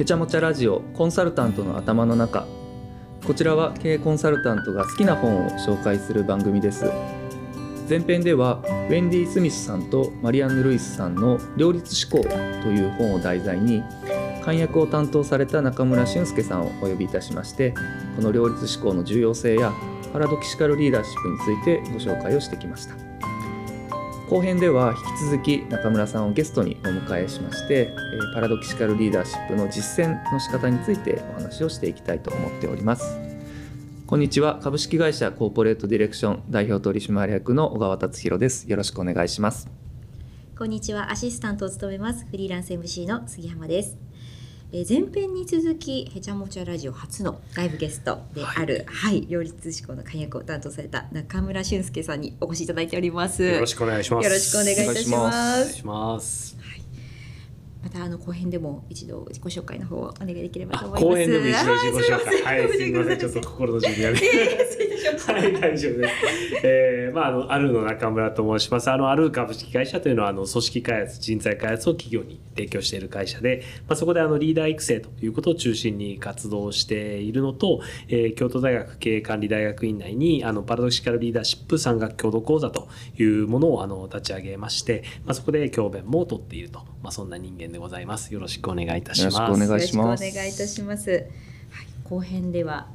へちゃもちゃラジオコンサルタントの頭の中。こちらは経営コンサルタントが好きな本を紹介する番組です。前編ではウェンディ・スミスさんとマリアンヌ・ルイスさんの「両立思考」という本を題材に漢訳を担当された中村俊介さんをお呼びいたしましてこの両立思考の重要性やパラドキシカルリーダーシップについてご紹介をしてきました。後編では引き続き中村さんをゲストにお迎えしましてパラドキシカルリーダーシップの実践の仕方についてお話をしていきたいと思っております。こんにちは。株式会社コーポレートディレクション代表取締役の小川達弘です。よろしくお願いします。こんにちは。アシスタントを務めます。フリーランス MC の杉山です。え前編に続きへちゃもちゃラジオ初の外部ゲストである、はい、はい、両立志向の解約を担当された中村俊介さんにお越しいただいております。よろしくお願いします。よろしくお願いいたします。しますまたあの後編でも一度自己紹介の方をお願いできればと思います。後編でも一度自己紹介。はい、すみません、ちょっと心の準備が。はい、大丈夫です。えー、まあ、あの、あるの中村と申します。あの、ある株式会社というのは、あの、組織開発、人材開発を企業に提供している会社で、まあ、そこであの、リーダー育成ということを中心に活動しているのと、えー、京都大学経営管理大学院内に、あの、パラドキシカルリーダーシップ産学共同講座というものを、あの、立ち上げまして、まあ、そこで教鞭も取っていると、まあ、そんな人間でございます。よろしくお願いいたします。よろしくお願いします。お願いいたします。はい、後編では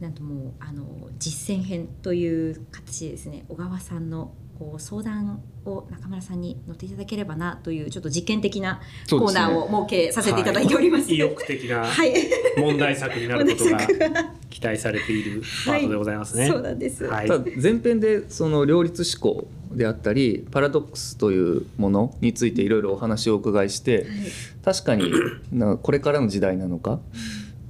なんともうあの実践編という形でですね小川さんのこう相談を中村さんに乗っていただければなというちょっと実験的なコーナーを設けさせていただいております。すねはい、意欲的な 問題作になることが 期待されているパートでございますね。はい、そうなんです。はい、前編でその両立思考であったりパラドックスというものについていろいろお話をお伺いして、確かになこれからの時代なのか。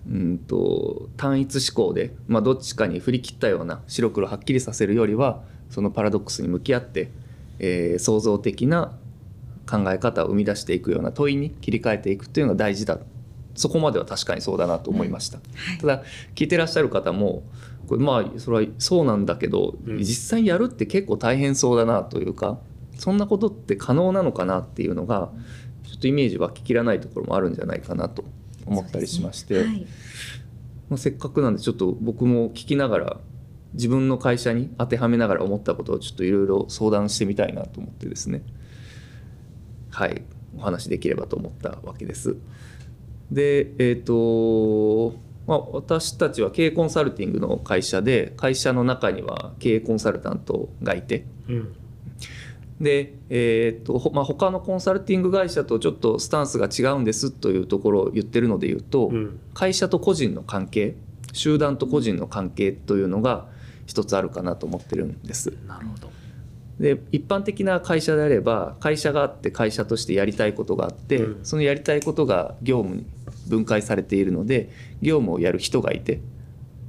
うんと単一思考で、まあ、どっちかに振り切ったような白黒はっきりさせるよりはそのパラドックスに向き合って、えー、創造的な考え方を生み出していくような問いに切り替えていくっていうのが大事だそこまでは確かにそうだなと思いました、うん。はい、ただ聞いてらっしゃる方もこれまあそれはそうなんだけど、うん、実際やるって結構大変そうだなというかそんなことって可能なのかなっていうのがちょっとイメージ湧ききらないところもあるんじゃないかなと思ったりしまして、ね。はい、まあ、せっかくなんでちょっと僕も聞きながら自分の会社に当てはめながら思ったことをちょっといろいろ相談してみたいなと思ってですね。はい。お話できればと思ったわけです。でえっ、ー、とまあ、私たちは経営コンサルティングの会社で会社の中には経営コンサルタントがいて、うん、で、えーとまあ、他のコンサルティング会社とちょっとスタンスが違うんですというところを言ってるので言うと、うん、会社と個人の関係集団と個人の関係というのが一つあるかなと思ってるんです。なるほどで一般的な会社であれば会社があって会社としてやりたいことがあって、うん、そのやりたいことが業務に分解されているので業務をやる人がいて、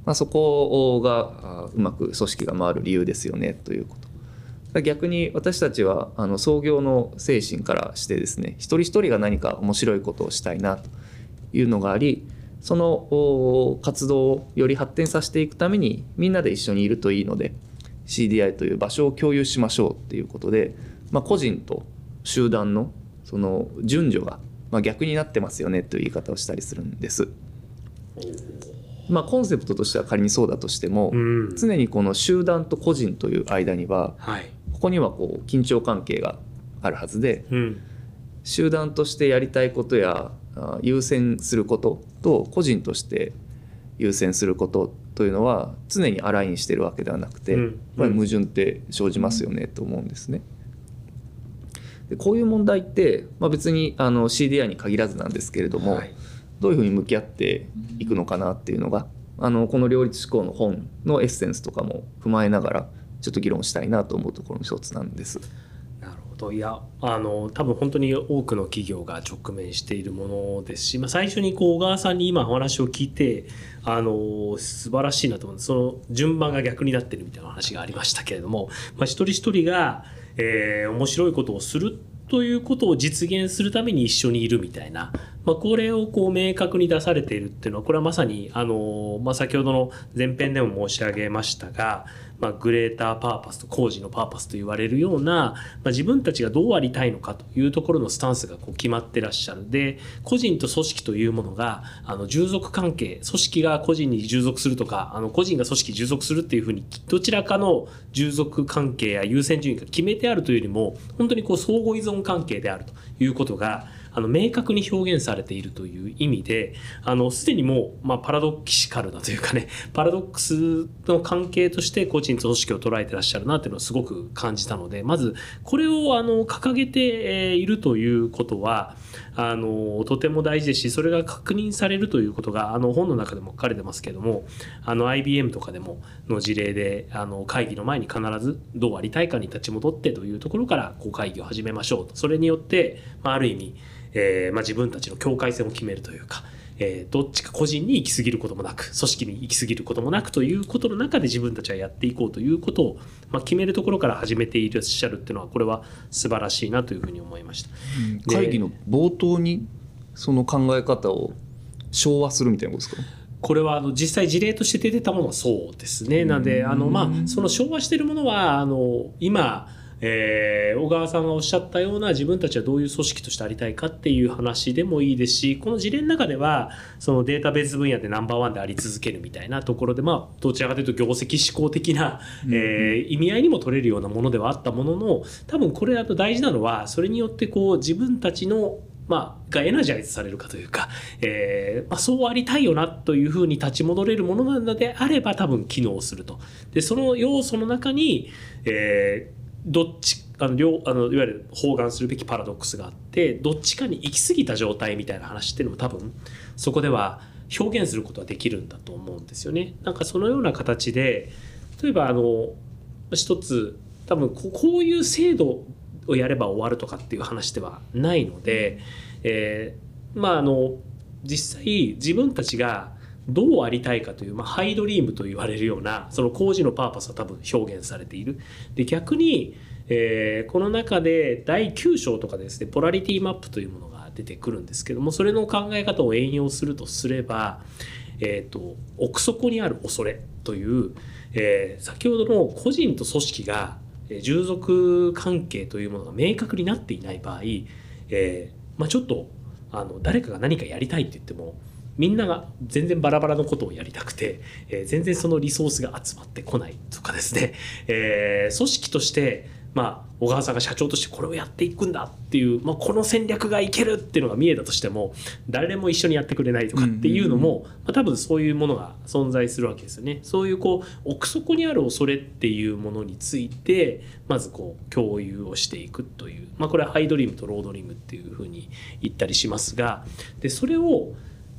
まあ、そこがうまく組織が回る理由ですよねということ。逆に私たちはあの創業の精神からしてですね一人一人が何か面白いことをしたいなというのがありその活動をより発展させていくためにみんなで一緒にいるといいので CDI という場所を共有しましょうっていうことで、まあ、個人と集団のその順序が、まあ、逆になってますよねという言い方をしたりするんです。まあ、コンセプトとしては仮にそうだとしても、うん、常にこの集団と個人という間には、はい、ここにはこう緊張関係があるはずで、うん、集団としてやりたいことや優先することと個人として優先することというのは常にアラインしてるわけではなくて、うん、やっぱり矛盾って生じますよねと思うんですね。でこういう問題って、まあ、別にあの CDI に限らずなんですけれども、はい、どういうふうに向き合っていくのかなっていうのがあのこの両立思考の本のエッセンスとかも踏まえながらちょっと議論したいなと思うところの一つなんです。いやあの多分本当に多くの企業が直面しているものですし、まあ、最初にこう小川さんに今お話を聞いてあの素晴らしいなと思うんです。その順番が逆になってるみたいな話がありましたけれども、まあ、一人一人が、えー、面白いことをするということを実現するために一緒にいるみたいな、まあ、これをこう明確に出されているっていうのはこれはまさにあの、まあ、先ほどの前編でも申し上げましたが、まあ、グレーターパーパスと工事のパーパスと言われるような、まあ、自分たちがどうありたいのかというところのスタンスがこう決まってらっしゃる。で個人と組織というものがあの従属関係組織が個人に従属するとかあの個人が組織従属するっていうふうにどちらかの従属関係や優先順位が決めてあるというよりも本当にこう相互依存関係であるということがあの明確に表現されているという意味であのすでにもう、まあ、パラドキシカルなというかね パラドックスの関係として個人と組織を捉えてらっしゃるなっていうのをすごく感じたのでまずこれをあの掲げているということはあのとても大事ですしそれが確認されるということがあの本の中でも書かれてますけどもあの IBM とかでもの事例であの会議の前に必ずどうありたいかに立ち戻ってというところからこう会議を始めましょうと。それによって、まあ、ある意味えー、まあ、自分たちの境界線を決めるというか、えー、どっちか個人に行き過ぎることもなく組織に行き過ぎることもなくということの中で自分たちはやっていこうということを、まあ、決めるところから始めていらっしゃるっていうのはこれは素晴らしいなというふうに思いました。うん、会議の冒頭にその考え方を昭和するみたいなことですか？これはあの実際事例として出てたものはそうですね。なんであのまあその昭和してるものはあの今えー、小川さんがおっしゃったような自分たちはどういう組織としてありたいかっていう話でもいいですしこの事例の中ではそのデータベース分野でナンバーワンであり続けるみたいなところでまあどちらかというと業績志向的な、えー、意味合いにも取れるようなものではあったものの多分これだと大事なのはそれによってこう自分たちのまあ、がエナジャイズされるかというか、えーまあ、そうありたいよなというふうに立ち戻れるものなのであれば多分機能すると。でその要素の中に、えー、どっちあの両あのいわゆる包含するべきパラドックスがあってどっちかに行き過ぎた状態みたいな話っていうのも多分そこでは表現することはできるんだと思うんですよね。なんかそのような形で例えばあの一つ多分こういう制度をやれば終わるとかっていう話ではないので、えー、まああの実際自分たちがどうありたいかという、まあ、ハイドリームと言われるようなその工事のパーパスは多分表現されている。で逆に、えー、この中で第9章とかですねポラリティマップというものが出てくるんですけどもそれの考え方を援用するとすれば、えーと、奥底にある恐れという、えー、先ほどの個人と組織が従属関係というものが明確になっていない場合、えーまあ、ちょっとあの誰かが何かやりたいって言ってもみんなが全然バラバラのことをやりたくて、えー、全然そのリソースが集まってこないとかですね、えー、組織としてまあ、小川さんが社長としてこれをやっていくんだっていう、まあ、この戦略がいけるっていうのが見えたとしても誰も一緒にやってくれないとかっていうのも、まあ、多分そういうものが存在するわけですよね。そういうこう奥底にある恐れっていうものについてまずこう共有をしていくという、まあ、これはハイドリームとロードリームっていうふうに言ったりしますがでそれを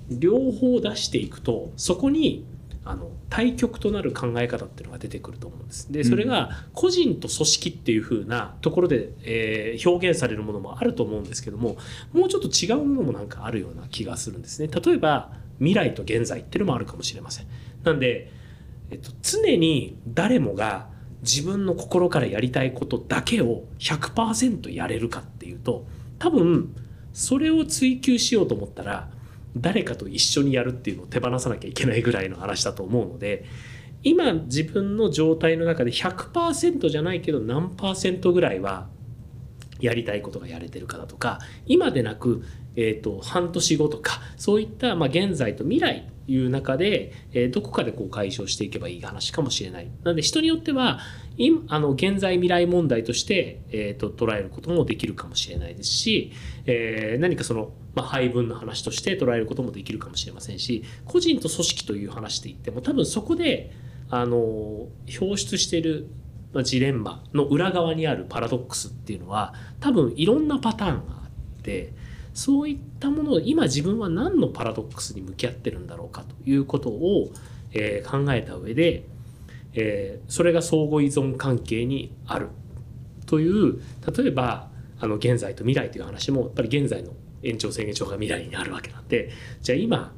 両方出していくとそこにあの対極となる考え方っていうのが出てくると思うんです。でそれが個人と組織っていう風なところで、えー、表現されるものもあると思うんですけどももうちょっと違うものもなんかあるような気がするんですね。例えば未来と現在っていうのもあるかもしれません。なんで、えっと、常に誰もが自分の心からやりたいことだけを100%やれるかっていうと多分それを追求しようと思ったら誰かと一緒にやるっていうのを手放さなきゃいけないぐらいの話だと思うので今自分の状態の中で100%じゃないけど何パーセントぐらいはやりたいことがやれてるかだとか今でなく、えーと、半年後とかそういった、まあ、現在と未来いう中で、えー、どこかでこう解消していけばいい話かもしれない。なので人によっては今あの現在未来問題として、えーと、捉えることもできるかもしれないですし、えー、何かその、まあ、配分の話として捉えることもできるかもしれませんし個人と組織という話で言っても多分そこであの表出しているジレンマの裏側にあるパラドックスっていうのは多分いろんなパターンがあってそういったものを今自分は何のパラドックスに向き合ってるんだろうかということを、えー、考えた上でえー、それが相互依存関係にあるという例えばあの現在と未来という話もやっぱり現在の延長線延長が未来にあるわけなんでじゃあ今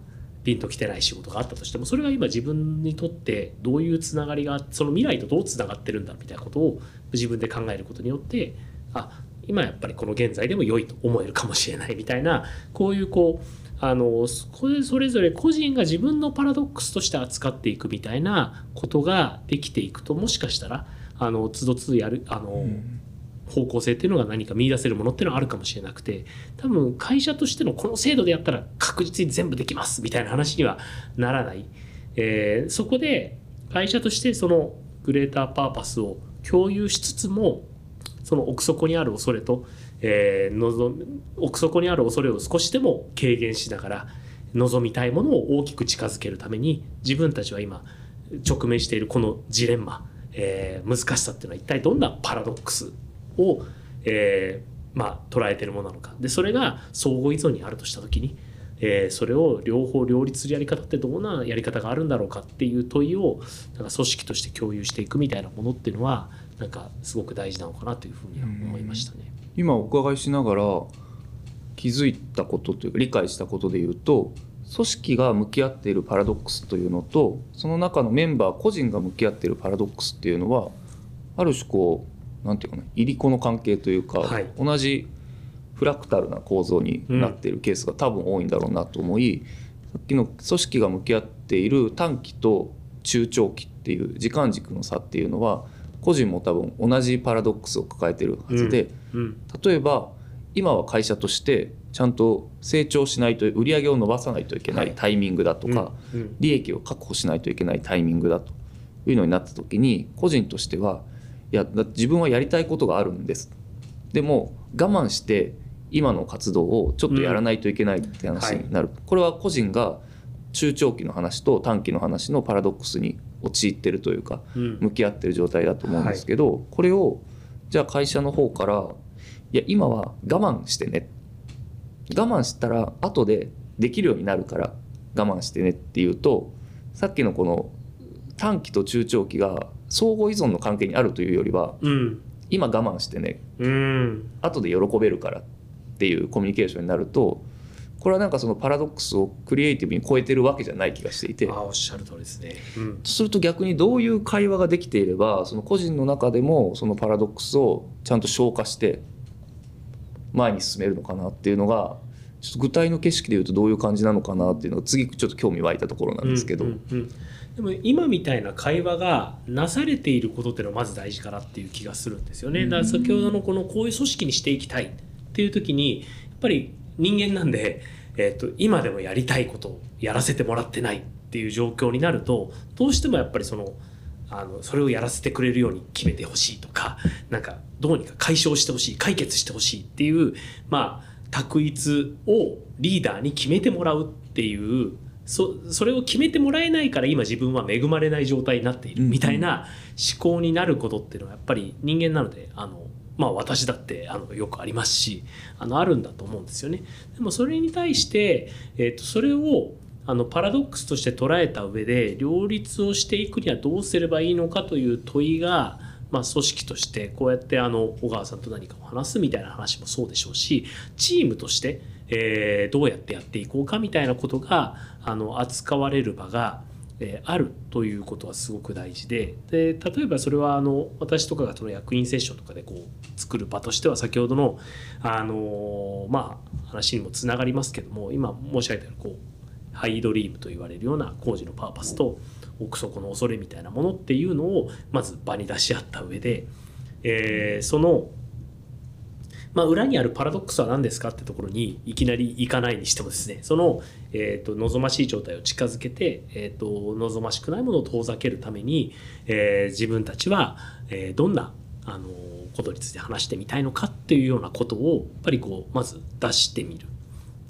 ピンときてない仕事があったとしてもそれが今自分にとってどういうつながりがその未来とどうつながってるんだみたいなことを自分で考えることによってあ今やっぱりこの現在でも良いと思えるかもしれないみたいなこういうこうあのそれそれぞれ個人が自分のパラドックスとして扱っていくみたいなことができていくともしかしたらあのつどつどやるあの、うん。方向性っていうのが何か見出せるものっていうのはあるかもしれなくて多分会社としてのこの制度でやったら確実に全部できますみたいな話にはならない、えーそこで会社としてそのグレーターパーパスを共有しつつもその奥底にある恐れと、えー望奥底にある恐れを少しでも軽減しながら望みたいものを大きく近づけるために自分たちは今直面しているこのジレンマ、えー難しさっていうのは一体どんなパラドックスを、えーまあ、捉えてるものなのか。でそれが相互依存にあるとした時に、えーそれを両方両立するやり方ってどんなやり方があるんだろうかっていう問いをなんか組織として共有していくみたいなものっていうのはなんかすごく大事なのかなというふうには思いましたね。今お伺いしながら気づいたことというか理解したことで言うと組織が向き合っているパラドックスというのとその中のメンバー個人が向き合っているパラドックスっていうのはある種こうなんていうかな入り子の関係というか、はい。同じフラクタルな構造になっているケースが多分多いんだろうなと思い、さっきの組織が向き合っている短期と中長期っていう時間軸の差っていうのは個人も多分同じパラドックスを抱えてるはずで、うん例えば今は会社としてちゃんと成長しないと売り上げを伸ばさないといけなはい。いタイミングだとか、うんうん。利益を確保しないといけないタイミングだというのになった時に個人としてはいやだ自分はやりたいことがあるんです。でも我慢して今の活動をちょっとやらないといけないって話になる、これは個人が中長期の話と短期の話のパラドックスに陥ってるというか向き合ってる状態だと思うんですけど、これをじゃあ会社の方からいや今は我慢してね我慢したら後でできるようになるから我慢してねっていうとさっきのこの短期と中長期が相互依存の関係にあるというよりはうん今我慢してねうん後で喜べるからっていうコミュニケーションになるとこれはなんかそのパラドックスをクリエイティブに超えてるわけじゃない気がしていてあおっしゃる通りですね。うんすると逆にどういう会話ができていればその個人の中でもそのパラドックスをちゃんと消化して前に進めるのかなっていうのがちょっと具体の景色でいうとどういう感じなのかなっていうのが次ちょっと興味湧いたところなんですけど、うんうんうんでも今みたいな会話がなされていることっていうのはまず大事かなっていう気がするんですよね。だから先ほどのこのこういう組織にしていきたいっていう時にやっぱり人間なんで、えー、と今でもやりたいことをやらせてもらってないっていう状況になるとどうしてもやっぱりそのあのそれをやらせてくれるように決めてほしいとかなんかどうにか解消してほしい解決してほしいっていうまあ択一をリーダーに決めてもらうっていうそそれを決めてもらえないから今自分は恵まれない状態になっているみたいな思考になることっていうのはやっぱり人間なのであのまあ私だってあのよくありますしあのあるんだと思うんですよね。でもそれに対して、えー、とそれをあのパラドックスとして捉えた上で両立をしていくにはどうすればいいのかという問いが、まあ、組織としてこうやってあの小川さんと何かを話すみたいな話もそうでしょうしチームとして、えーどうやってやっていこうかみたいなことがあの扱われる場が、えあるということはすごく大事でで例えばそれはあの私とかがその役員セッションとかでこう作る場としては先ほどのあのまあ話にもつながりますけども今申し上げたようにこうハイドリームと言われるような工事のパーパスと奥底の恐れみたいなものっていうのをまず場に出し合った上で、えーその、まあ、裏にあるパラドックスは何ですかってところにいきなり行かないにしてもですねその、えー、と望ましい状態を近づけて、えー、と望ましくないものを遠ざけるために、えー自分たちは、えーどんなあのことについて話してみたいのかっていうようなことをやっぱりこうまず出してみる。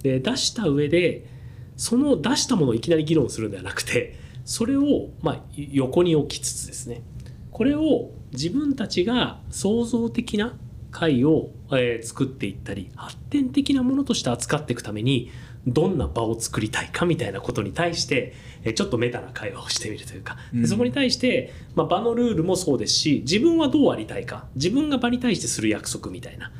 で出した上でその出したものをいきなり議論するんではなくてそれをまあ横に置きつつですねこれを自分たちが創造的な会を、えー作っていったり発展的なものとして扱っていくためにどんな場を作りたいかみたいなことに対してえーちょっとメタな会話をしてみるというか、でうん。そこに対して、まあ、場のルールもそうですし自分はどうありたいか。自分が場に対してする約束みたいな、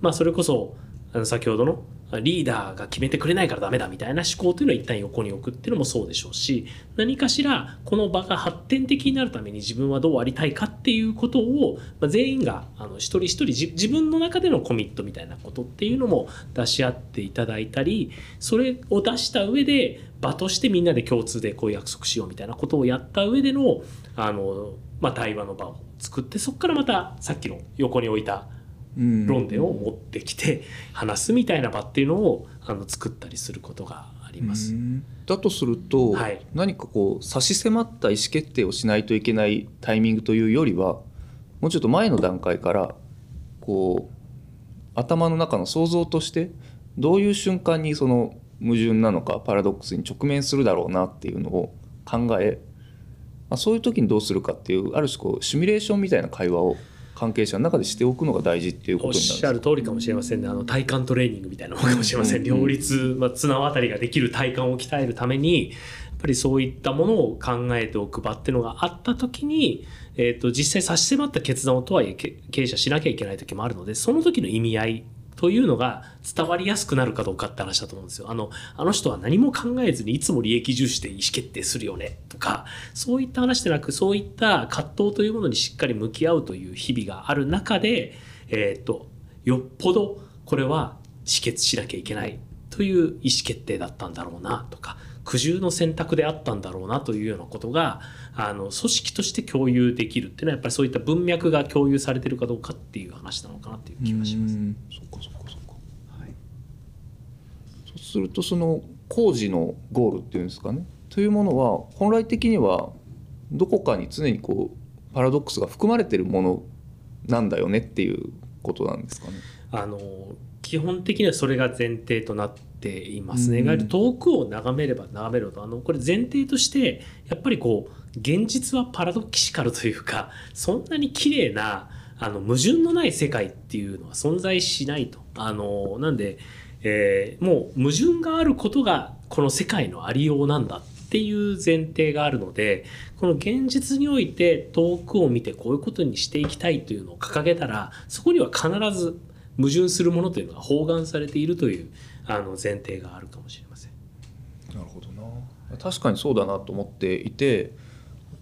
まあ、それこそあの先ほどのリーダーが決めてくれないからダメだみたいな思考というのは一旦横に置くっていうのもそうでしょうし何かしらこの場が発展的になるために自分はどうありたいかっていうことを、ま、全員があの一人一人自分の中でのコミットみたいなことっていうのも出し合っていただいたりそれを出した上で場としてみんなで共通でこう約束しようみたいなことをやった上でのあの、まあ、対話の場を作ってそこからまたさっきの横に置いた論点を持ってきて話すみたいな場っていうのをあの作ったりすることがあります。だとすると、はい、何かこう差し迫った意思決定をしないといけないタイミングというよりはもうちょっと前の段階からこう頭の中の想像としてどういう瞬間にその矛盾なのかパラドックスに直面するだろうなっていうのを考え、まあ、そういう時にどうするかっていうある種こうシミュレーションみたいな会話を関係者の中でしておくのが大事っていうことになるおっしゃる通りかもしれませんね。あの体幹トレーニングみたいなものかもしれません、両立、まあ、綱渡りができる体幹を鍛えるためにやっぱりそういったものを考えておく場っていうのがあった時に、えーと、実際差し迫った決断をとはいえ経営者しなきゃいけない時もあるのでその時の意味合いというのが伝わりやすくなるかどうかって話だと思うんですよ。あの、あの人は何も考えずにいつも利益重視で意思決定するよねとか、そういった話でなく、そういった葛藤というものにしっかり向き合うという日々がある中で、えっ、と、よっぽどこれは止血しなきゃいけないという意思決定だったんだろうなとか、苦渋の選択であったんだろうなというようなことがあの組織として共有できるっていうのはやっぱりそういった文脈が共有されてるかどうかっていう話なのかなっていう気がします。そっかそっかそっか、はい、そうするとその工事のゴールっていうんですかねというものは本来的にはどこかに常にこうパラドックスが含まれてるものなんだよねっていうことなんですかね。あの基本的にはそれが前提となっていますね。うん、遠くを眺めれば眺めるとあのこれ前提としてやっぱりこう現実はパラドキシカルというかそんなに綺麗なあの矛盾のない世界っていうのは存在しないと。あのなんで、えー、もう矛盾があることがこの世界のありようなんだっていう前提があるのでこの現実において遠くを見てこういうことにしていきたいというのを掲げたらそこには必ず矛盾するものというのが包含されているというあの前提があるかもしれません。なるほどな。確かにそうだなと思っていて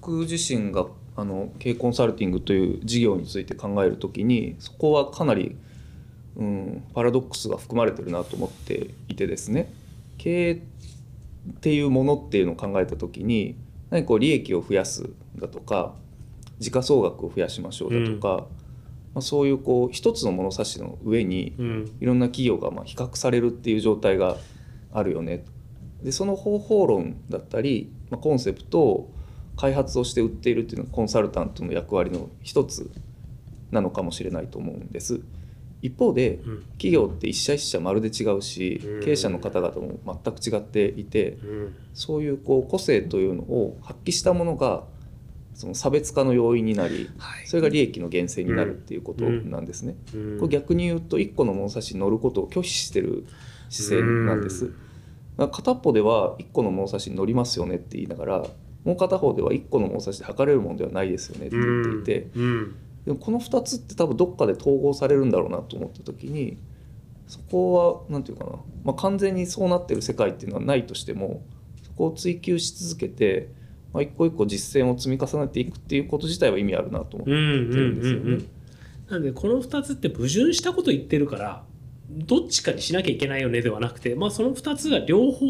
僕自身があの経営コンサルティングという事業について考える時にそこはかなり、うん、パラドックスが含まれてるなと思っていてですね。経営っていうものっていうのを考えた時に何かこう利益を増やすだとか時価総額を増やしましょうだとか、まあ、そういうこう一つの物差しの上にいろんな企業がまあ比較されるっていう状態があるよね。でその方法論だったり、まあ、コンセプトを開発をして売っているっていうのはコンサルタントの役割の一つなのかもしれないと思うんです。一方で、企業って一社一社まるで違うし、経営者の方々も全く違っていて、そういうこう個性というのを発揮したものがその差別化の要因になり、それが利益の源泉になるっていうことなんですね。これ逆に言うと1個の物差しに乗ることを拒否してる姿勢なんです。片っぽでは1個の物差しに乗りますよねって言いながらもう片方では1個の物差しで測れるものではないですよねって言っていて、でもこの2つって多分どっかで統合されるんだろうなと思った時にそこは何て言うかな、まあ、完全にそうなってる世界っていうのはないとしてもそこを追求し続けてまあ、一個一個実践を積み重ねていくっていうこと自体は意味あるなと思ってるんですよね。なんでこの2つって矛盾したこと言ってるからどっちかにしなきゃいけないよねではなくて、まあ、その2つが両方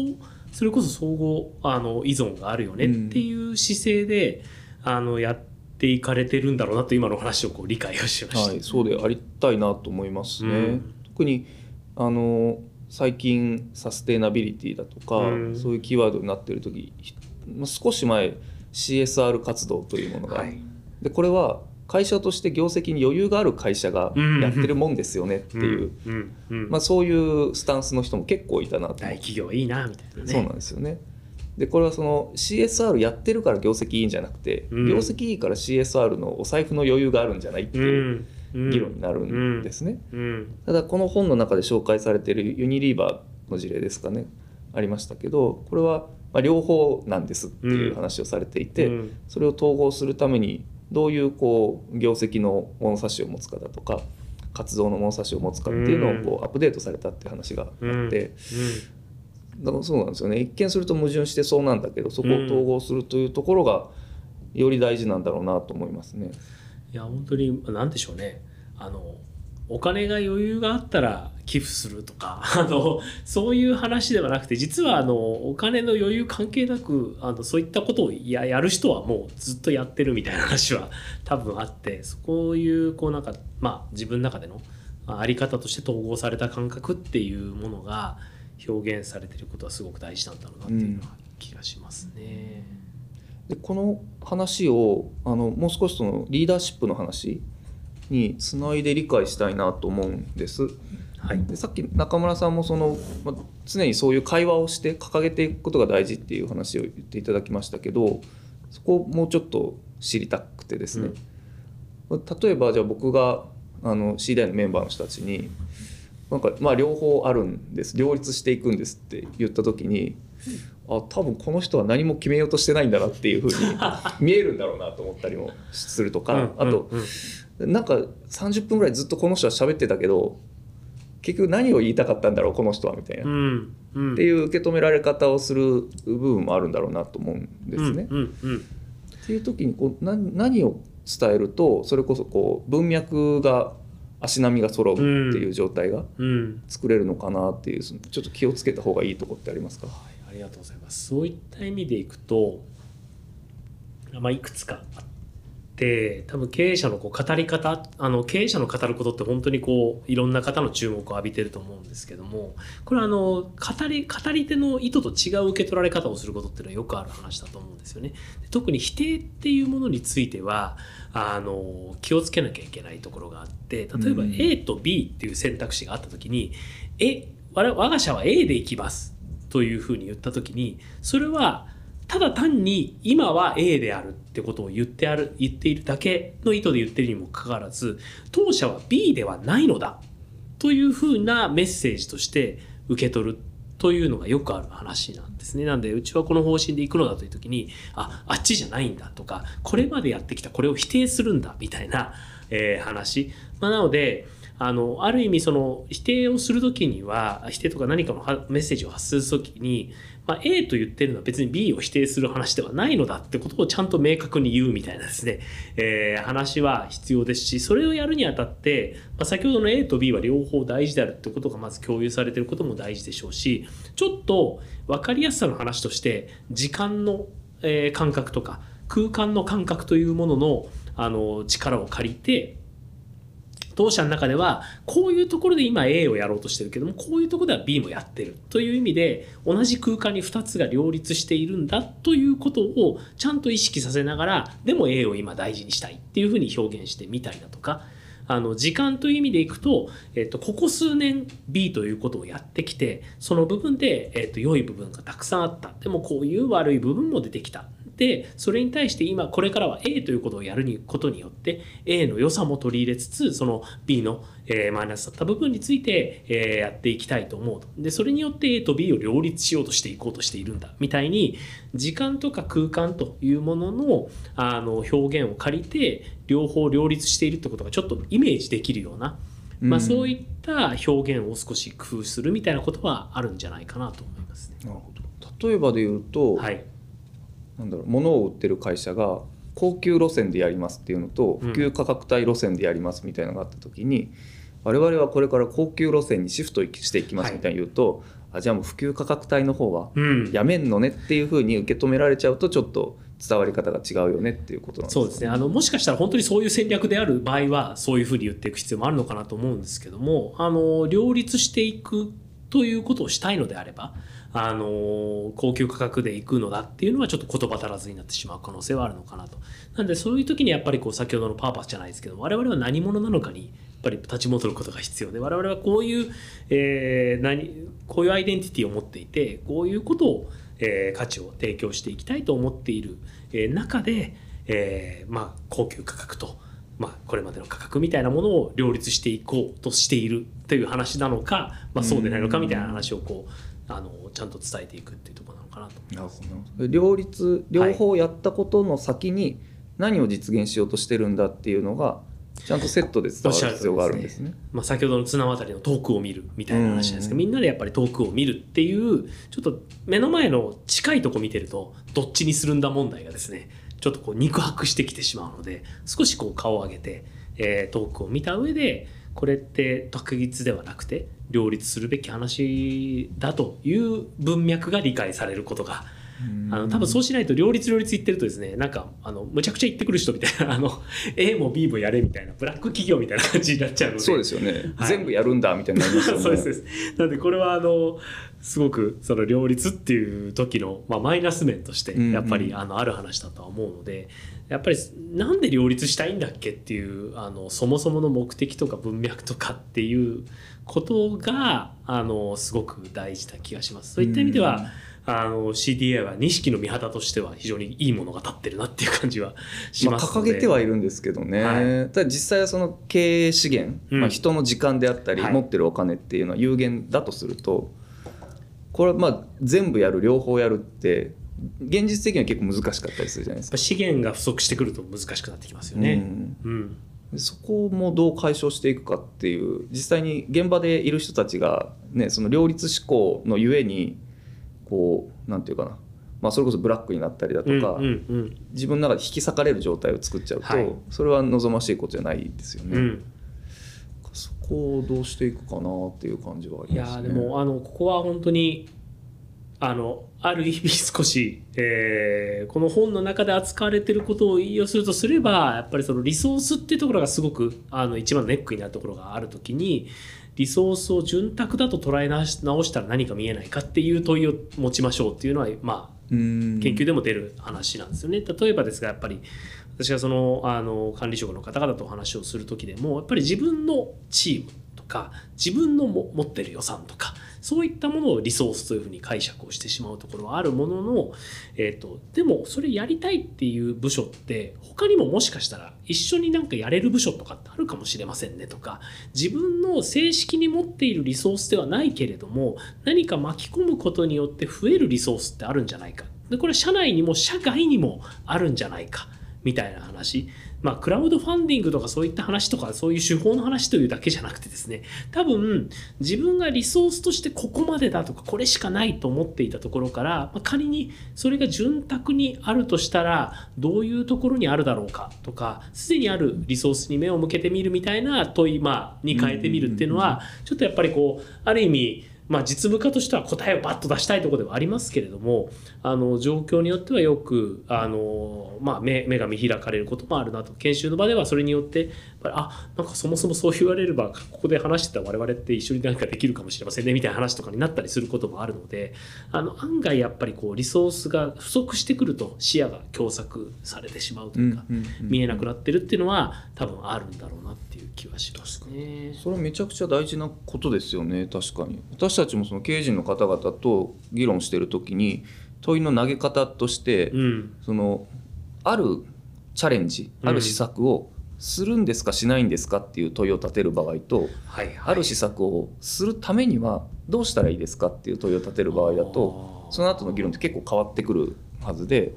それこそ相互あの依存があるよねっていう姿勢で、うん、あのやっていかれてるんだろうなと今の話をこう理解をしました、はい、そうでありたいなと思いますね。うん、特にあの最近サステイナビリティだとか、うん、そういうキーワードになってる時少し前 CSR 活動というものが、はい、でこれは会社として業績に余裕がある会社がやってるもんですよねっていう、まあ、そういうスタンスの人も結構いたなと。大企業いいなみたいな、ね、そうなんですよね。でこれはその CSR やってるから業績いいんじゃなくて、うん、業績いいから CSR のお財布の余裕があるんじゃないっていう議論になるんですね、ただこの本の中で紹介されているユニリーバーの事例ですかね。ありましたけどこれはまあ、両方なんですっていう話をされていて、うん、それを統合するためにどういうこう業績の物差しを持つかだとか活動の物差しを持つかっていうのをこうアップデートされたっていう話があって、だからそうなんですよね。一見すると矛盾してそうなんだけどそこを統合するというところがより大事なんだろうなと思いますね。いや本当に何でしょうね。あのお金が余裕があったら寄付するとか あのそういう話ではなくて実はあのお金の余裕関係なくあのそういったことをややる人はもうずっとやってるみたいな話は 多分あってそういうこうなんかまあ自分の中でのあり方として統合された感覚っていうものが表現されてることはすごく大事なんだろうなっていうのは気がしますね。でこの話をあのもう少しそのリーダーシップの話につないで理解したいなと思うんです。はい。でさっき中村さんもその、ま、常にそういう会話をして掲げていくことが大事っていう話を言っていただきましたけどそこをもうちょっと知りたくてですね、例えばじゃあ僕があの C 大のメンバーの人たちになんかまあ両方あるんです。両立していくんですって言った時にあ多分この人は何も決めようとしてないんだなっていうふうに見えるんだろうなと思ったりもするとか、あと、なんか30分ぐらいずっとこの人は喋ってたけど結局何を言いたかったんだろうこの人はみたいな、うっんうん。ていう受け止められ方をする部分もあるんだろうなと思うんですね。うんうんっていう時にこう何何を伝えるとそれこそこう文脈が足並みが揃うっていう状態がうん。うん作れるのかなっていうそのちょっと気をつけた方がいいところってありますか？はい、ありがとうございます。そういった意味でいくと、まあ、いくつかあって、多分経営者のこう語り方、あの経営者の語ることって本当にこういろんな方の注目を浴びてると思うんですけども、これはあの語り語り手の意図と違う受け取られ方をすることっていうのはよくある話だと思うんですよね。で特に否定っていうものについてはあの気をつけなきゃいけないところがあって例えばうん A と B っていう選択肢があった時に「え我我が社は A で行きます」というふうに言った時にそれはただ単に今は A であるってことを言ってある言っているだけの意図で言ってるにもかかわらず当社は B ではないのだというふうなメッセージとして受け取るというのがよくある話なんですね。なんでうちはこの方針で行くのだという時にああっちじゃないんだとかこれまでやってきたこれを否定するんだみたいな、えー話、まあ、なのであのある意味その否定をする時には否定とか何かのメッセージを発する時に、まあ、A と言ってるのは別に B を否定する話ではないのだってことをちゃんと明確に言うみたいなですね、えー話は必要ですしそれをやるにあたって、まあ、先ほどの A と B は両方大事であるってことがまず共有されてることも大事でしょうしちょっと分かりやすさの話として時間の、え感覚とか空間の感覚というもののあの力を借りて当社の中ではこういうところで今 A をやろうとしてるけどもこういうところでは B もやってる。という意味で同じ空間に2つが両立しているんだということをちゃんと意識させながらでも A を今大事にしたいっていうふうに表現してみたりだとかあの時間という意味でいくと、えっと、ここ数年 B ということをやってきてその部分で、えっと、良い部分がたくさんあった。でもこういう悪い部分も出てきた。でそれに対して今これからは A ということをやるにことによって A の良さも取り入れつつその B の、えーマイナスだった部分について、えーやっていきたいと思うと。でそれによって A と B を両立しようとしていこうとしているんだ。みたいに時間とか空間というもののあの表現を借りて両方両立しているってことがちょっとイメージできるような、まあ、うんそういった表現を少し工夫するみたいなことはあるんじゃないかなと思いますね。なるほど。例えばで言うと、はい、なんだろう物を売ってる会社が高級路線でやりますっていうのとうん。普及価格帯路線でやりますみたいなのがあった時に、我々はこれから高級路線にシフトしていきますみたいに言うと、あじゃあもう普及価格帯の方はうん。やめんのねっていうふうに受け止められちゃうとちょっと伝わり方が違うよねっていうことなんですそうですね。あのもしかしたら本当にそういう戦略である場合はそういうふうに言っていく必要もあるのかなと思うんですけどもあの両立していくということをしたいのであればあの高級価格でいくのだっていうのはちょっと言葉足らずになってしまう可能性はあるのかなと。なんでそういう時にやっぱりこう先ほどのパーパスじゃないですけど我々は何者なのかにやっぱり立ち戻ることが必要で我々はこういう、えー何こういうアイデンティティを持っていてこういうことを、えー価値を提供していきたいと思っている、えー中で、えーまあ、高級価格と、まあ、これまでの価格みたいなものを両立していこうとしているという話なのか、まあ、そうでないのかみたいな話をこうあのちゃんと伝えていくっていうところなのかなと思います。なるほど両立両方やったことの先に何を実現しようとしてるんだっていうのがちゃんとセットで伝わる必要があるんですね。まあ、先ほどの綱渡りの遠くを見るみたいな話ですけど、みんなでやっぱり遠くを見るっていうちょっと目の前の近いとこ見てるとどっちにするんだ問題がですねちょっとこう肉薄してきてしまうので少しこう顔を上げて、えー、遠くを見た上でこれって特筆ではなくて両立するべき話だという文脈が理解されることがあの多分そうしないと両立両立言ってるとですねなんかあのむちゃくちゃ言ってくる人みたいな あの A も B もやれみたいなブラック企業みたいな感じになっちゃうので。そうですよね、はい全部やるんだみたいになりますよね。そうです。なんでこれはあのすごくその両立っていう時の、まあ、マイナス面としてやっぱりあのある話だとは思うのでやっぱりなんで両立したいんだっけっていうあのそもそもの目的とか文脈とかっていうことがあのすごく大事な気がします。そういった意味では、あの CDA は錦の御旗としては非常にいいものが立ってるなっていう感じはしまあ、ますので、掲げてはいるんですけどね、はただ実際はその経営資源、うんまあ、人の時間であったり、はい。持ってるお金っていうのは有限だとするとこれはまあ全部やる両方やるって現実的には結構難しかったりするじゃないですか。資源が不足してくると難しくなってきますよね。うん。でそこもどう解消していくかっていう実際に現場でいる人たちが、ね、その両立志向のゆえにこうなんていうかな、まあ、それこそブラックになったりだとか、自分の中で引き裂かれる状態を作っちゃうと、はいそれは望ましいことじゃないですよね。うんうんそこをどうしていくかなっていう感じはあいりますね。やーでもあのここは本当にあのある意味少し、えーこの本の中で扱われてることを引用するとすればやっぱりそのリソースっていうところがすごくあの一番のネックになるところがあるときにリソースを潤沢だと捉え直したら何か見えないかっていう問いを持ちましょうっていうのはまあうん研究でも出る話なんですよね。例えばですがやっぱり私がそのあの管理職の方々とお話をする時でもやっぱり自分のチームとか自分のも持ってる予算とかそういったものをリソースというふうに解釈をしてしまうところはあるものの、えー、とでもそれやりたいっていう部署って他にももしかしたら一緒になんかやれる部署とかってあるかもしれませんねとか自分の正式に持っているリソースではないけれども何か巻き込むことによって増えるリソースってあるんじゃないか。でこれ社内にも社外にもあるんじゃないか。みたいな話。まあクラウドファンディングとかそういった話とかそういう手法の話というだけじゃなくてですね。多分自分がリソースとしてここまでだとかこれしかないと思っていたところから、まあ、仮にそれが潤沢にあるとしたらどういうところにあるだろうかとかすでにあるリソースに目を向けてみるみたいな問い、まあ、に変えてみるっていうのはちょっとやっぱりこうある意味まあ、実務家としては答えをバッと出したいところではありますけれどもあの状況によってはよくあの、まあ、目目が見開かれることもあるなと。研修の場ではそれによってぱりあなんかそもそもそう言われればここで話してた我々って一緒に何かできるかもしれませんねみたいな話とかになったりすることもあるのであの案外やっぱりこうリソースが不足してくると視野が狭窄されてしまうというか、うんうんうん。見えなくなってるっていうのは多分あるんだろうなっていう気はしますね。それはめちゃくちゃ大事なことですよね確かに。私たちもその経営陣の方々と議論してる時に問いの投げ方として、うん。そのあるチャレンジある施策をするんですかしないんですかっていう問いを立てる場合と、はいはい。ある施策をするためにはどうしたらいいですかっていう問いを立てる場合だとその後の議論って結構変わってくるはずで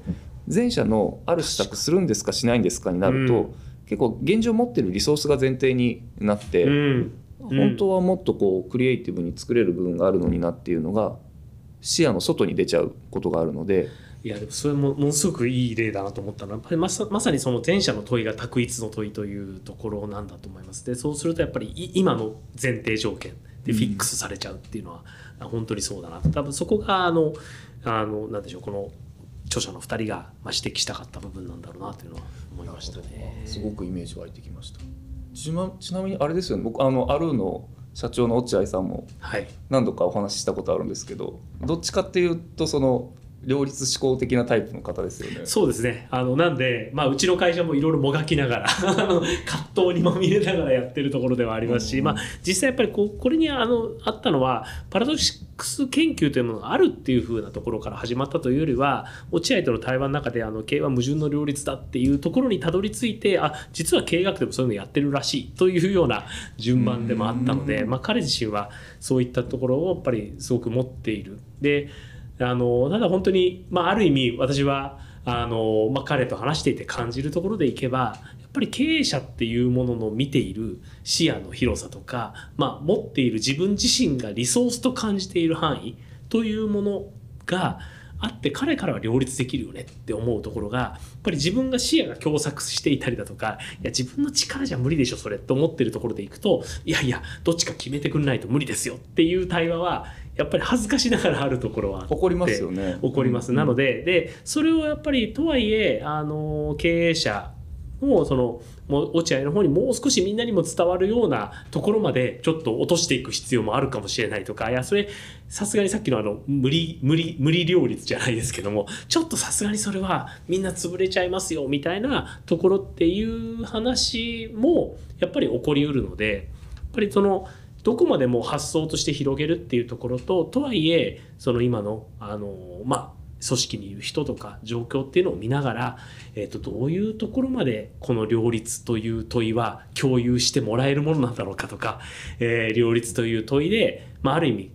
前者のある施策するんですかしないんですかになると、うん。結構現状持ってるリソースが前提になって、うん。本当はもっとこうクリエイティブに作れる部分があるのになっていうのが視野の外に出ちゃうことがあるので。いやでもそれもものすごくいい例だなと思ったのはやっぱりまさまさにその前者の問いが択一の問いというところなんだと思います。でそうするとやっぱりい今の前提条件でフィックスされちゃうっていうのは、本当にそうだな多分そこがあのあのなんでしょうこの著者の2人がまあ指摘したかった部分なんだろうなというのは思いましたね。すごくイメージ湧いてきました。ちなちなみにあれですよね。僕あのアルーの社長の落合さんもはい。何度かお話ししたことあるんですけどどっちかっていうとその両立思考的なタイプの方ですよねそうですね。あの、なんで、まあ、うちの会社もいろいろもがきながら、あ の葛藤にまみれながらやってるところではありますし、うんまあ、実際やっぱりこう、これにあの、あったのは、パラドキクス研究というものがあるっていう風なところから始まったというよりは、落合との対話の中で、あの、経営は矛盾の両立だっていうところにたどり着いて、あ、実は経営学でもそういうのやってるらしいというような順番でもあったので、うんまあ、彼自身はそういったところをやっぱりすごく持っている。で、あのただ本当に、まあ、ある意味私はあの、まあ、彼と話していて感じるところでいけばやっぱり経営者っていうものの見ている視野の広さとか、まあ、持っている自分自身がリソースと感じている範囲というものがあって彼からは両立できるよねって思うところがやっぱり自分が視野が狭窄していたりだとかいや自分の力じゃ無理でしょそれって思ってるところでいくといやいやどっちか決めてくれないと無理ですよっていう対話はやっぱり恥ずかしながらあるところは起こりますよね。起こります、なのででそれをやっぱりとはいえあの経営者もそのもう落合の方にもう少しみんなにも伝わるようなところまでちょっと落としていく必要もあるかもしれないとかいやそれさすがにさっきのあの無理無理無理両立じゃないですけどもちょっとさすがにそれはみんな潰れちゃいますよみたいなところっていう話もやっぱり起こりうるのでやっぱりそのどこまでも発想として広げるっていうところととはいえその今のあのまあ組織にいる人とか状況っていうのを見ながら、えー、とどういうところまでこの両立という問いは共有してもらえるものなんだろうかとか、えー両立という問いで、まあ、ある意味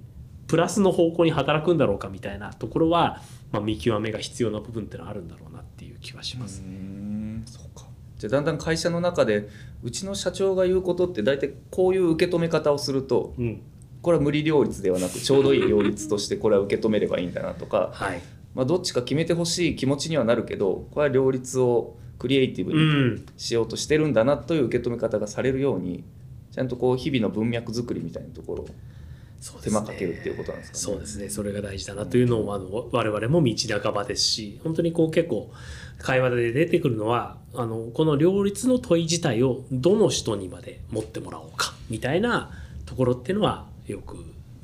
プラスの方向に働くんだろうかみたいなところは、まあ、見極めが必要な部分ってのはあるんだろうなっていう気はしますね。んそうかじゃあだんだん会社の中でうちの社長が言うことって大体こういう受け止め方をするとうん。これは無理両立ではなくちょうどいい両立としてこれは受け止めればいいんだなとか、はい。まあ、どっちか決めてほしい気持ちにはなるけどこれは両立をクリエイティブうにんしようとしてるんだなという受け止め方がされるようにちゃんとこう日々の文脈作りみたいなところを手間かけるっていうことなんですかね。そうですね。それが大事だなというのをあの我々も道半ばですし本当にこう結構会話で出てくるのはあのこの両立の問い自体をどの人にまで持ってもらおうかみたいなところっていうのはよく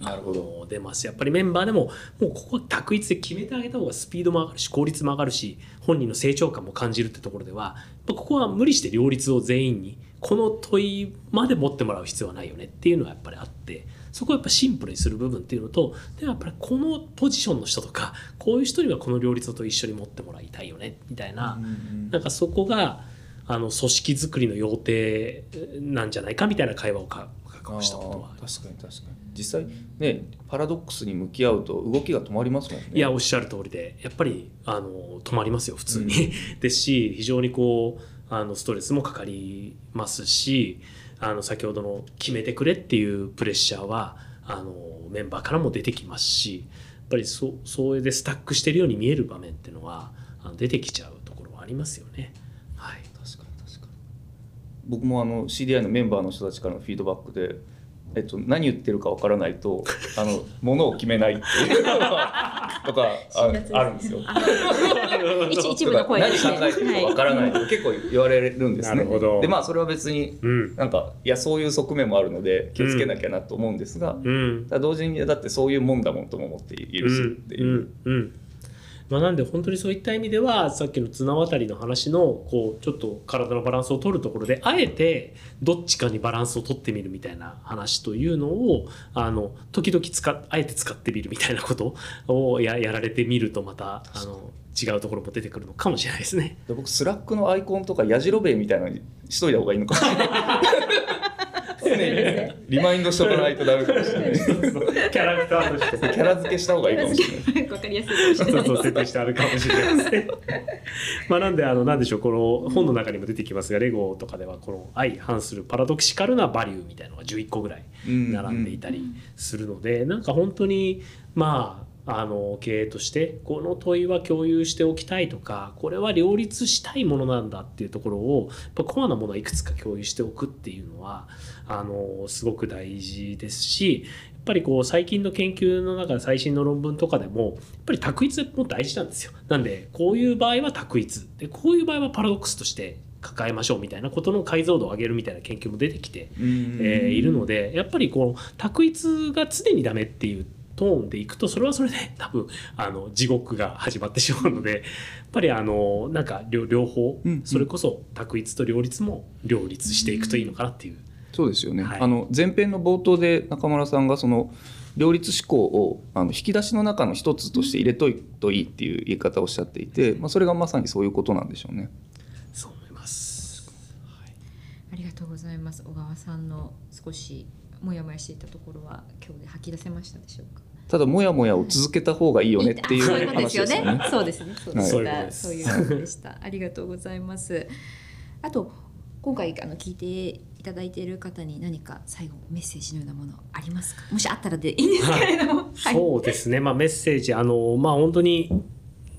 なるほど。出ます。やっぱりメンバーでももうここは択一で決めてあげた方がスピードも上がるし効率も上がるし本人の成長感も感じるってところではここは無理して両立を全員にこの問いまで持ってもらう必要はないよねっていうのはやっぱりあってそこをやっぱシンプルにする部分っていうのとでもやっぱりこのポジションの人とかこういう人にはこの両立と一緒に持ってもらいたいよねみたいな、うんうんなんかそこがあの組織づくりの要諦なんじゃないかみたいな会話をか確かに確かに。実際ねパラドックスに向き合うと動きが止まりますもんね。いやおっしゃる通りでやっぱりあの止まりますよ普通に。ですし非常にこうあのストレスもかかりますしあの先ほどの決めてくれっていうプレッシャーはあのメンバーからも出てきますしやっぱりそそれでスタックしてるように見える場面っていうのはあの出てきちゃうところはありますよね。はい、確かに確かに僕もあの CDI のメンバーの人たちからのフィードバックで、えっと、何言ってるかわからないとあのものを決めないっていうのが とかああるんですよ。あ一一部の声何考えてるかわからないと結構言われるんですね。でまあそれは別にうん。なんかいやそういう側面もあるので気をつけなきゃなと思うんですが、うん。同時にだってそういうもんだもんとも思っているしっていう。うん。うんまあ、なんで本当にそういった意味ではさっきの綱渡りの話のこうちょっと体のバランスを取るところであえてどっちかにバランスを取ってみるみたいな話というのをあの時々使っあえて使ってみるみたいなことをややられてみるとまたあの違うところも出てくるのかもしれないですね。で僕スラックのアイコンとかやじろべえみたいなのにしといた方がいいのか もしれない常にリマインドしとかないとダメかもしれないキャラクターとしてキャラ付けした方がいいかもしれないわかりやすいかもしれないそうそう設定してあるかもしれません。まあなんであのなんでしょうこの本の中にも出てきますがレゴとかではこの相反するパラドキシカルなバリューみたいなのが11個ぐらい並んでいたりするので、なんか本当にまああの経営としてこの問いは共有しておきたいとかこれは両立したいものなんだっていうところをやっぱコアなものをいくつか共有しておくっていうのはあのすごく大事ですしやっぱりこう最近の研究の中で最新の論文とかでもやっぱり択一も大事なんですよ。なんでこういう場合は択一でこういう場合はパラドックスとして抱えましょうみたいなことの解像度を上げるみたいな研究も出てきてえーいるのでやっぱりこの択一が常にダメっていうトーンでいくとそれはそれで多分あの地獄が始まってしまうのでやっぱりあのなんか両両方うんうん。それこそ択一と両立も両立していくといいのかなっていう。そうですよね、はい。あの前編の冒頭で中村さんがその両立思考をあの引き出しの中の一つとして入れといといいっていう言い方をおっしゃっていて、まあ、それがまさにそういうことなんでしょうね。そう思います。ありがとうございます。小川さんの少しモヤモヤしていたところは今日で吐き出せましたでしょうか？ただもやもやを続けた方がいいよねっていうそういうことですよ話ですよねね。そうですね。そうではいした。そそういうことでした。ありがとうございます。あと今回あの聞いていただいている方に何か最後メッセージのようなものありますか？もしあったらでいいんですけれども。はい。そうですね、まあ、メッセージ、あのまあ、本当に、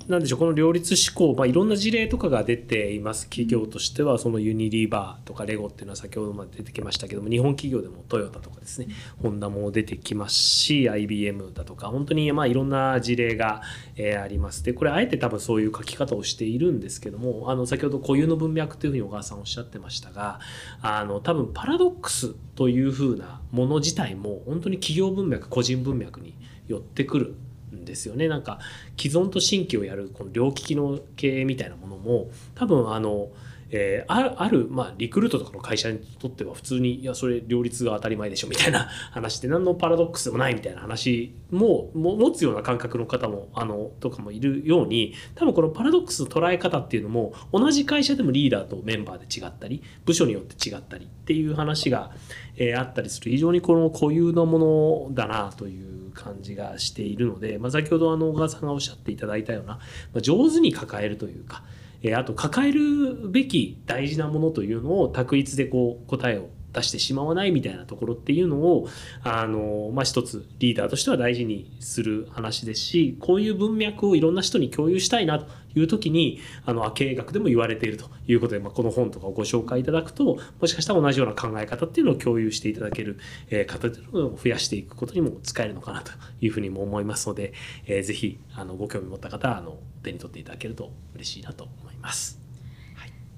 なんでしょう、この両立志向、まあ、いろんな事例とかが出ています、企業としては、そのユニリーバーとかレゴっていうのは先ほどまで出てきましたけども、日本企業でもトヨタとかですね、ホンダも出てきますし、IBM だとか、本当にまあいろんな事例が、えーあります。で、これ、あえて多分そういう書き方をしているんですけども、あの先ほど固有の文脈というふうに小川さんおっしゃってましたが、あの多分パラドックスというふうなもの自体も、本当に企業文脈、個人文脈に寄ってくるんですよね。なんか既存と新規をやるこの両利きの経営みたいなものも多分あの、えーあるある、まあ、リクルートとかの会社にとっては普通にいやそれ両立が当たり前でしょみたいな 話で何のパラドックスでもないみたいな話も持つような感覚の方もあのとかもいるように多分このパラドックスの捉え方っていうのも同じ会社でもリーダーとメンバーで違ったり部署によって違ったりっていう話が、えーあったりする。非常にこの固有なものだなという感じがしているので、まあ、先ほどあの小川さんがおっしゃっていただいたような、まあ、上手に抱えるというか、えーあと抱えるべき大事なものというのを択一でこう答えを出してしまわないみたいなところっていうのをあの、まあ、一つリーダーとしては大事にする話ですしこういう文脈をいろんな人に共有したいなという時にあの経営学でも言われているということで、まあ、この本とかをご紹介いただくともしかしたら同じような考え方っていうのを共有していただける、えー方というのを増やしていくことにも使えるのかなというふうにも思いますので、えーぜひあのご興味持った方はあの手に取っていただけると嬉しいなと思います。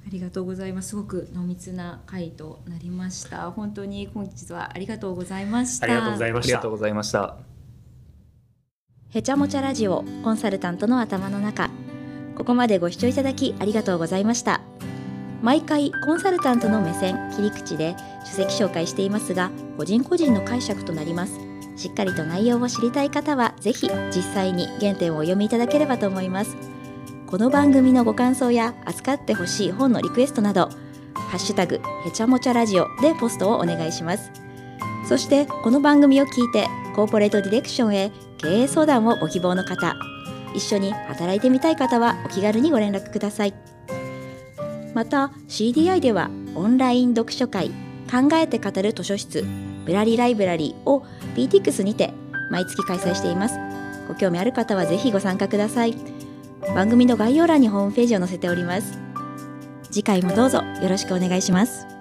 ありがとうございます。すごく濃密な回となりました。本当に本日はありがとうございました。ありがとうございましたありがとう。ございました。へちゃもちゃラジオコンサルタントの頭の中ここまでご視聴いただきありがとうございました毎回コンサルタントの目線切り口で書籍紹介していますが個人個人の解釈となりますしっかりと内容を知りたい方はぜひ実際に原点をお読みいただければと思いますこの番組のご感想や扱ってほしい本のリクエストなどハッシュタグへちゃもちゃラジオでポストをお願いします。そしてこの番組を聞いてコーポレートディレクションへ経営相談をご希望の方一緒に働いてみたい方はお気軽にご連絡ください。また CDI ではオンライン読書会考えて語る図書室ブラリライブラリーを PTX にて毎月開催しています。ご興味ある方はぜひご参加ください。番組の概要欄にホームページを載せております。次回もどうぞよろしくお願いします。